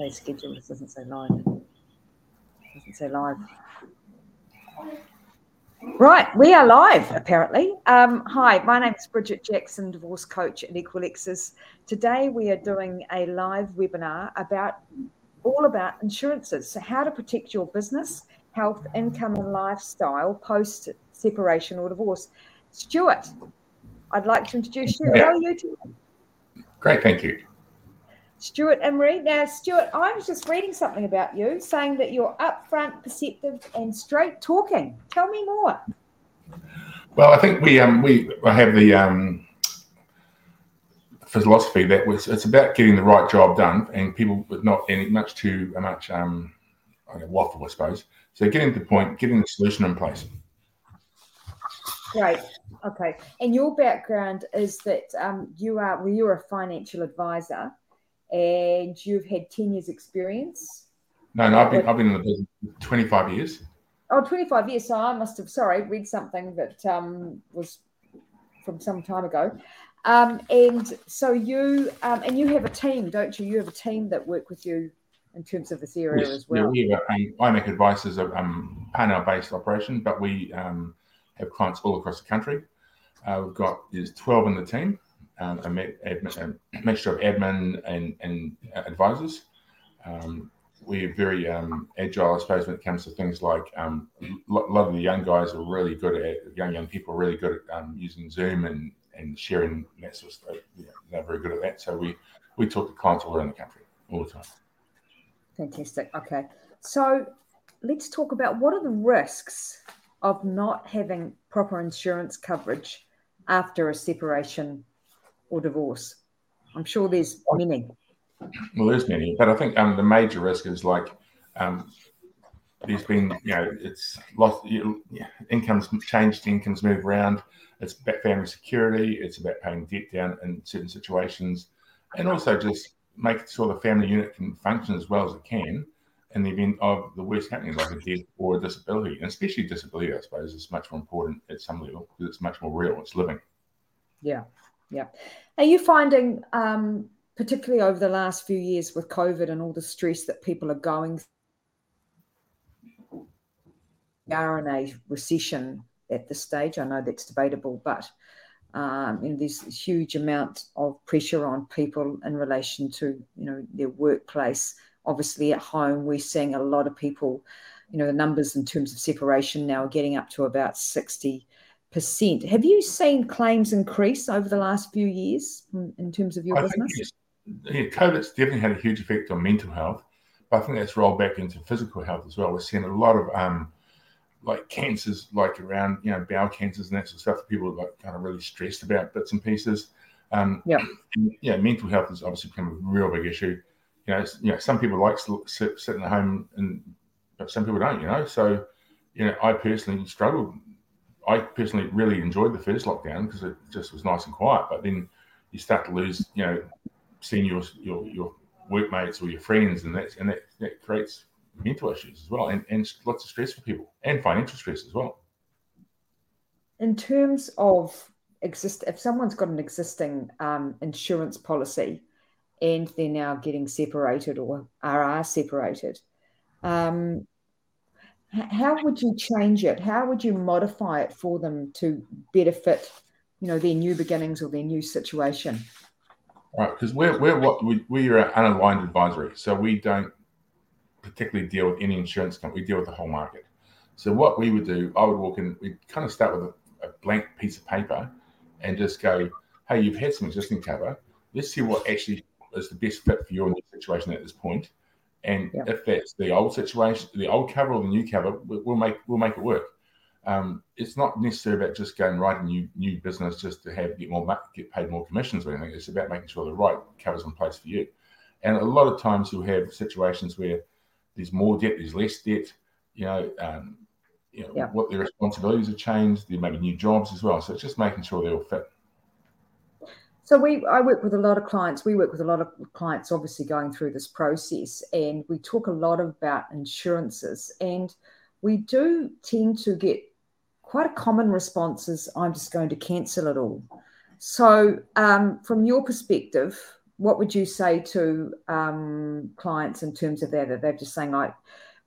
say schedule. This doesn't say live. doesn't say live. Right, we are live apparently. Um, hi, my name is Bridget Jackson, divorce coach at Equalexis. Today we are doing a live webinar about all about insurances. So, how to protect your business, health, income, and lifestyle post separation or divorce. Stewart, I'd like to introduce you. How are you today? Great, thank you. Stewart Imrie. Now, Stewart, I was just reading something about you saying that you're upfront, perceptive, and straight talking. Tell me more. Well, I think we um, we have the um, philosophy that was it's about getting the right job done, and people with not any much too much um, I know, waffle, I suppose. So getting to the point, getting the solution in place. Great. Okay. And your background is that um, you are well, you're a financial advisor and you've had 10 years experience. No, no, I've been, I've been in the business 25 years. Oh, 25 years. So I must have, sorry, read something that um, was from some time ago. Um, and so you, um, and you have a team, don't you? You have a team that work with you in terms of this area yes, as well. Yeah, we have, um, Imak Advice is a um, panel-based operation, but we um, have clients all across the country. Uh, we've got, there's 12 in the team um, a, admin, a, mixture of admin and, and advisors. Um, we're very um, agile, I suppose, when it comes to things like um, a lot of the young guys are really good at young young people are really good at um, using Zoom and, and sharing that sort of stuff. Yeah, they're very good at that. So we we talk to clients all around the country all the time. Fantastic. Okay, so let's talk about what are the risks of not having proper insurance coverage after a separation or divorce? I'm sure there's many. Well, there's many, but I think um, the major risk is like um, there's been, you know, it's lost you, incomes changed, incomes move around. It's about family security. It's about paying debt down in certain situations, and also just making sure the family unit can function as well as it can in the event of the worst happening, like a death or a disability, and especially disability, I suppose, is much more important at some level because it's much more real. It's living. Yeah, yeah. Are you finding, um, particularly over the last few years with COVID and all the stress that people are going we are in a recession at this stage. I know that's debatable, but um, you know, there's a huge amount of pressure on people in relation to you know their workplace. Obviously, at home, we're seeing a lot of people. You know, the numbers in terms of separation now are getting up to about sixty percent. Have you seen claims increase over the last few years in terms of your I business? Think, yes. Yeah, COVID's definitely had a huge effect on mental health, but I think that's rolled back into physical health as well. We're seeing a lot of um, like cancers, like around you know bowel cancers and that sort of stuff. People are like kind of really stressed about bits and pieces. Um, yeah, yeah. Mental health has obviously become a real big issue. You know, you know, some people like sit, sitting at home, and but some people don't. You know, so you know, I personally struggled I personally really enjoyed the first lockdown because it just was nice and quiet. But then you start to lose, you know, seeing your your, your workmates or your friends, and that and that, that creates mental issues as well, and, and lots of stress for people, and financial stress as well. In terms of exist, if someone's got an existing um, insurance policy, and they're now getting separated or are, are separated, um, how would you change it? How would you modify it for them to better fit, you know, their new beginnings or their new situation? Right, because we're we're what we we are an unaligned advisory, so we don't particularly deal with any insurance company. We deal with the whole market. So what we would do, I would walk in. We kind of start with a, a blank piece of paper, and just go, "Hey, you've had some existing cover. Let's see what actually is the best fit for your situation at this point." And yeah. if that's the old situation, the old cover or the new cover, we'll make we'll make it work. Um, it's not necessarily about just going right a new new business just to have get more get paid more commissions or anything. It's about making sure the right covers in place for you. And a lot of times you'll have situations where there's more debt, there's less debt. You know, um, you know yeah. what their responsibilities have changed. There may be new jobs as well. So it's just making sure they all fit. So we, I work with a lot of clients. We work with a lot of clients, obviously going through this process, and we talk a lot about insurances. And we do tend to get quite a common response is, "I'm just going to cancel it all." So, um, from your perspective, what would you say to um, clients in terms of that? That they're just saying, like,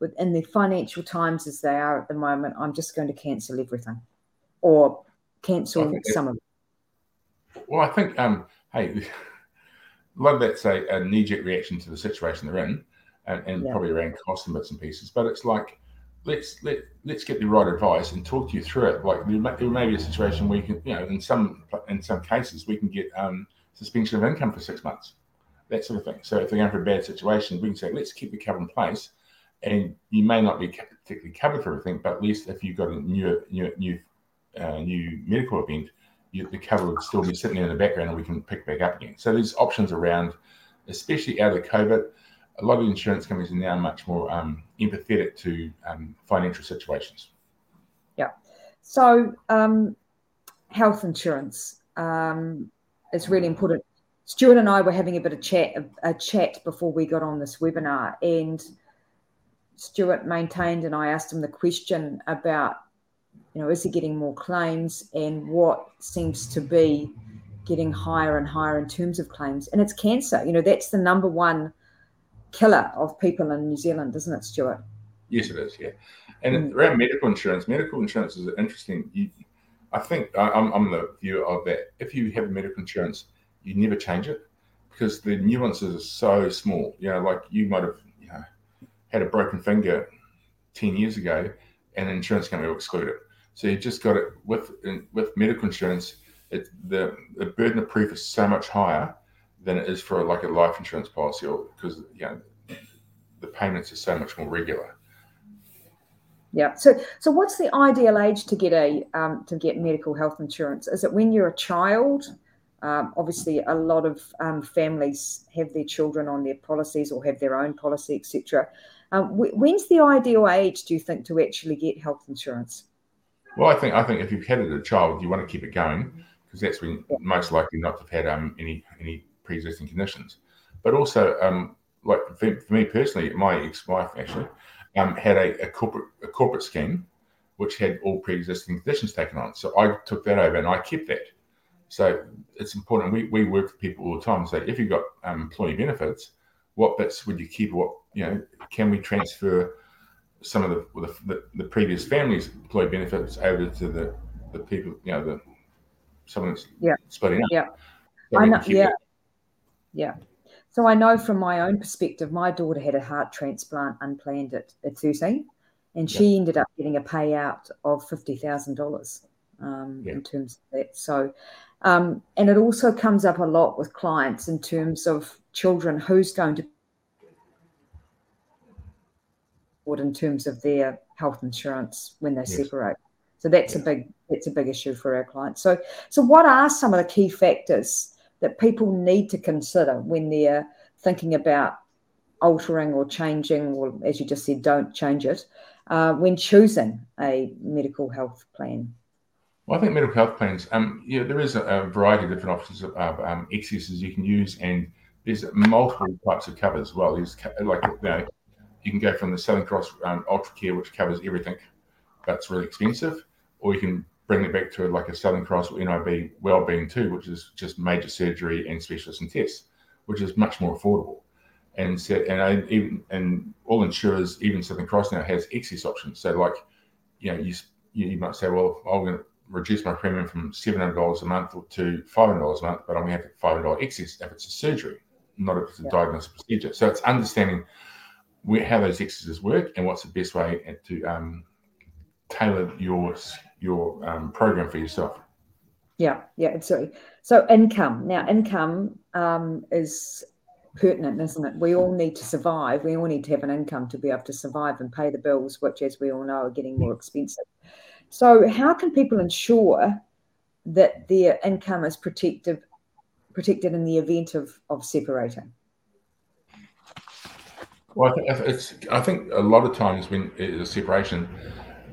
within the financial times as they are at the moment, I'm just going to cancel everything, or cancel some of it. Well, I think, um, hey, a lot of that's a, a knee-jerk reaction to the situation they're in, and, and yeah. probably around cost and bits and pieces. But it's like let's let let's get the right advice and talk you through it. Like there may, there may be a situation where you can, you know, in some in some cases we can get um, suspension of income for six months, that sort of thing. So if they're going for a bad situation, we can say let's keep the cover in place, and you may not be particularly covered for everything, but at least if you've got a new new new uh, new medical event, you, the cover would still be sitting there in the background, and we can pick back up again. So there's options around, especially out of COVID a lot of insurance companies are now much more um, empathetic to um, financial situations. Yeah. So, um, health insurance um, is really important. Stewart and I were having a bit of chat, a, a, chat before we got on this webinar, and Stewart maintained, and I asked him the question about, you know, is he getting more claims, and what seems to be getting higher and higher in terms of claims, and it's cancer. You know, that's the number one killer of people in New Zealand, isn't it, Stewart? Yes, it is. Yeah, and mm. around medical insurance, medical insurance is interesting. You, I think I'm, I'm the view of that. If you have medical insurance, you never change it because the nuances are so small. You know, like you might have you know had a broken finger ten years ago, an insurance company will exclude it. So you just got it with with medical insurance. It, the the burden of proof is so much higher than it is for like a life insurance policy, or because you know the payments are so much more regular. Yeah. So, so what's the ideal age to get a um, to get medical health insurance? Is it when you're a child? Um, obviously, a lot of um, families have their children on their policies or have their own policy, etc. Um, when's the ideal age, do you think, to actually get health insurance? Well, I think I think if you've had it as a child, you want to keep it going because that's when yeah. most likely not to have had um, any any pre-existing conditions. But also, um, like for, for, me personally, my ex-wife actually um, had a, a, corporate a corporate scheme which had all pre-existing conditions taken on. So I took that over and I kept that. So it's important. We, we work with people all the time. So if you've got um, employee benefits, what bits would you keep? What you know, can we transfer some of the the, the previous family's employee benefits over to the the people? You know, the someone that's yeah. splitting up. Yeah, so I know. Yeah, yeah. So I know from my own perspective, my daughter had a heart transplant unplanned at, at 13, and she yeah. ended up getting a payout of $50,000 um, yeah. in terms of that. So, um, and it also comes up a lot with clients in terms of children who's going to in terms of their health insurance when they yes. separate. So that's yeah. a big that's a big issue for our clients. So so what are some of the key factors that people need to consider when they're thinking about altering or changing, or as you just said, don't change it, uh, when choosing a medical health plan? Well, I think medical health plans, um, yeah, there is a, a variety of different options of um, excesses you can use, and there's multiple types of covers as well. There's like you, know, you can go from the Southern Cross um, Ultra Care, which covers everything, that's really expensive, or you can bring it back to like a Southern Cross or NIB Wellbeing too, which is just major surgery and specialists and tests, which is much more affordable. And so, and I, even and all insurers, even Southern Cross now has excess options. So like, you know, you you might say, well, I'm going to reduce my premium from seven hundred dollars a month to five hundred dollars a month, but I'm going to have five hundred dollars excess if it's a surgery, not if it's a yeah. diagnosis procedure. So it's understanding how those exercises work and what's the best way to um, tailor your your um, program for yourself. Yeah, yeah, absolutely. So income now, income um, is pertinent, isn't it? We all need to survive. We all need to have an income to be able to survive and pay the bills, which, as we all know, are getting more expensive. So, how can people ensure that their income is protected protected in the event of of separating? Well, I think it's. I think a lot of times when it's a separation,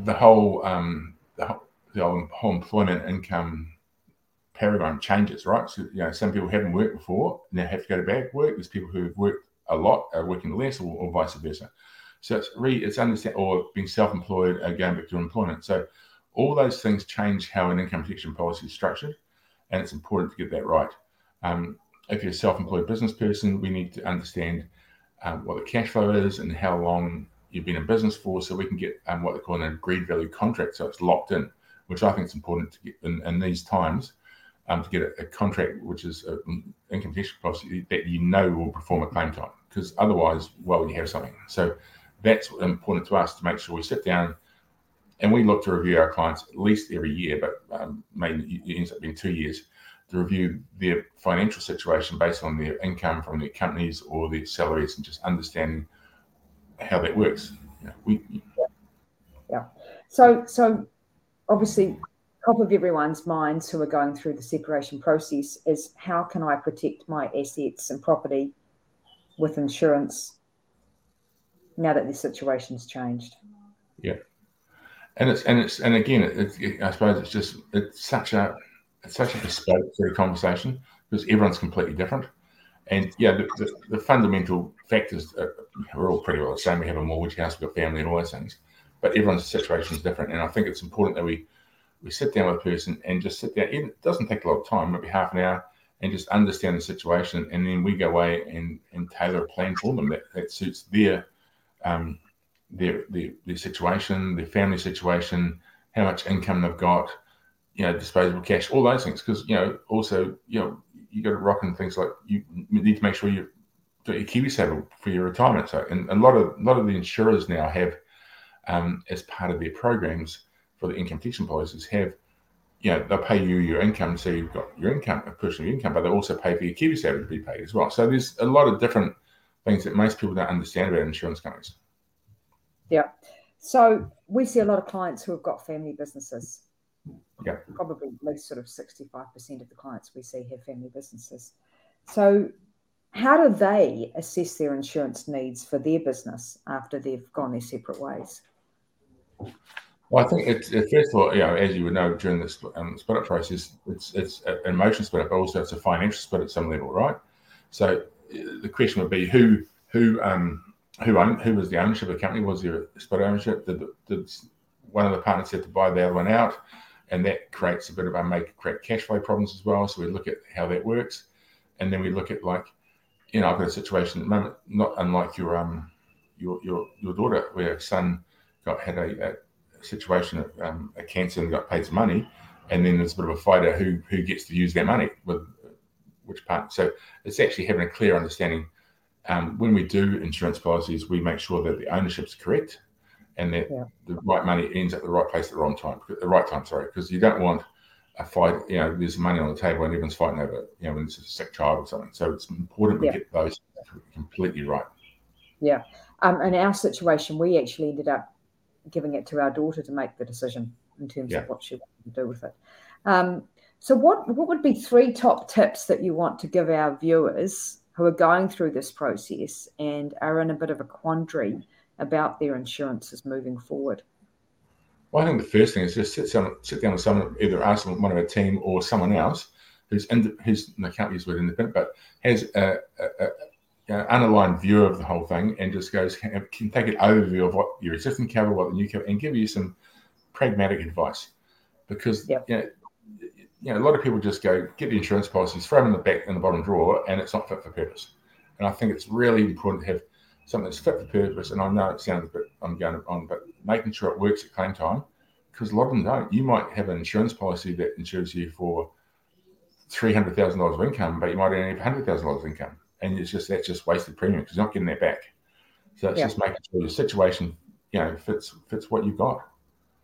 the whole um, the, the whole employment income paradigm changes, right? So, you know, some people haven't worked before they have to go to back work. There's people who've worked a lot are working less or, or vice versa. So it's really, it's understand or being self-employed, uh, going back to employment. So all those things change how an income protection policy is structured. And it's important to get that right. Um, if you're a self-employed business person, we need to understand um, what the cash flow is and how long you've been in business for, so we can get um, what they call an agreed value contract, so it's locked in, which I think is important to get in, in these times um, to get a, a, contract which is an income protection policy that you know will perform at claim time, because otherwise, well, you have something. So that's important to us to make sure we sit down and we look to review our clients at least every year, but um, maybe it ends up being two years to review their financial situation based on their income from their companies or their salaries and just understanding how that works. Yeah, we, yeah. So, so obviously, top of everyone's minds who are going through the separation process is how can I protect my assets and property with insurance now that the situation's changed? Yeah, and it's and it's and again, it, it, I suppose it's just it's such a it's such a bespoke sort of conversation because everyone's completely different. And yeah, the, the, the fundamental factors are, are, all pretty well the same. We have a mortgage house, we've got family, and all those things. But everyone's situation is different. And I think it's important that we we sit down with a person and just sit down. It doesn't take a lot of time, maybe half an hour, and just understand the situation. And then we go away and, and tailor a plan for them that, that suits their, um, their, their, their situation, their family situation, how much income they've got, you know, disposable cash, all those things. Because you know, also, you know, you got to rock in things like you need to make sure you got your KiwiSaver for your retirement. So, and a lot of a lot of the insurers now have, um, as part of their programs for the income protection policies, have you know, they'll pay you your income, so you've got your income, a personal income, but they also pay for your KiwiSaver to be paid as well. So there's a lot of different things that most people don't understand about insurance companies. Yeah. So we see a lot of clients who have got family businesses yeah. Probably at least sort of 65% of the clients we see have family businesses. So, how do they assess their insurance needs for their business after they've gone their separate ways? Well, I think it's, it, first of all, you know, as you would know during this um, split up process, it's it's an emotional split up, but also it's a financial split at some level, right? So the question would be who who um who owned, who was the ownership of the company? Was there a split ownership? Did, did one of the partners have to buy the other one out? And that creates a bit of a make create cash flow problems as well. So we look at how that works, and then we look at like, you know, I've got a situation at the moment, not unlike your um your your your daughter, where her son got had a, a situation of um, a cancer and got paid some money, and then there's a bit of a fight out who who gets to use their money with which part. So it's actually having a clear understanding. Um, when we do insurance policies, we make sure that the ownership's is correct and that yeah. the right money ends at the right place at the wrong time, the right time, sorry, because you don't want a fight, you know, there's money on the table and everyone's fighting over it, you know, when it's a sick child or something. So it's important we yeah. get those completely right. Yeah. Um, in our situation, we actually ended up giving it to our daughter to make the decision in terms yeah. of what she wanted to do with it. Um, so, what what would be three top tips that you want to give our viewers who are going through this process and are in a bit of a quandary about their insurances moving forward? Well, I think the first thing is just sit, some, sit down with someone, either us, one of our team, or someone else who's in, who's I can't use the word independent, but has a, a, a, unaligned view of the whole thing and just goes can, can take an overview of what your existing cover, what the new cover, and give you some pragmatic advice. Because yep. you, know, you know, a lot of people just go get the insurance policies, throw them in the back in the bottom drawer, and it's not fit for purpose. And I think it's really important to have something that's fit for purpose. And I know it sounds a bit, I'm going on, but making sure it works at claim time, because a lot of them don't. You might have an insurance policy that insures you for $300,000 of income, but you might only have $100,000 of income. And it's just, that's just wasted premium because you're not getting that back. So it's yeah. just making sure your situation, you know, fits, fits what you've got.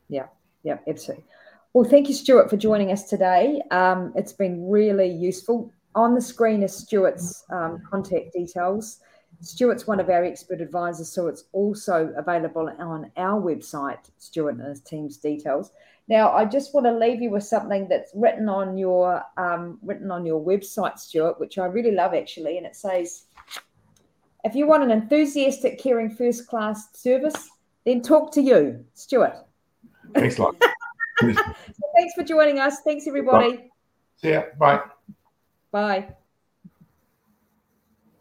Yeah. Yeah, absolutely. Well, thank you, Stewart, for joining us today. Um, it's been really useful. On the screen is Stewart's um, contact details. Stewart's one of our expert advisors, so it's also available on our website, Stewart and his team's details. Now, I just want to leave you with something that's written on your um, written on your website, Stewart, which I really love actually, and it says, "If you want an enthusiastic, caring, first-class service, then talk to you, Stewart." Thanks a lot. Thanks for joining us. Thanks, everybody. Bye. See ya. Bye. Bye.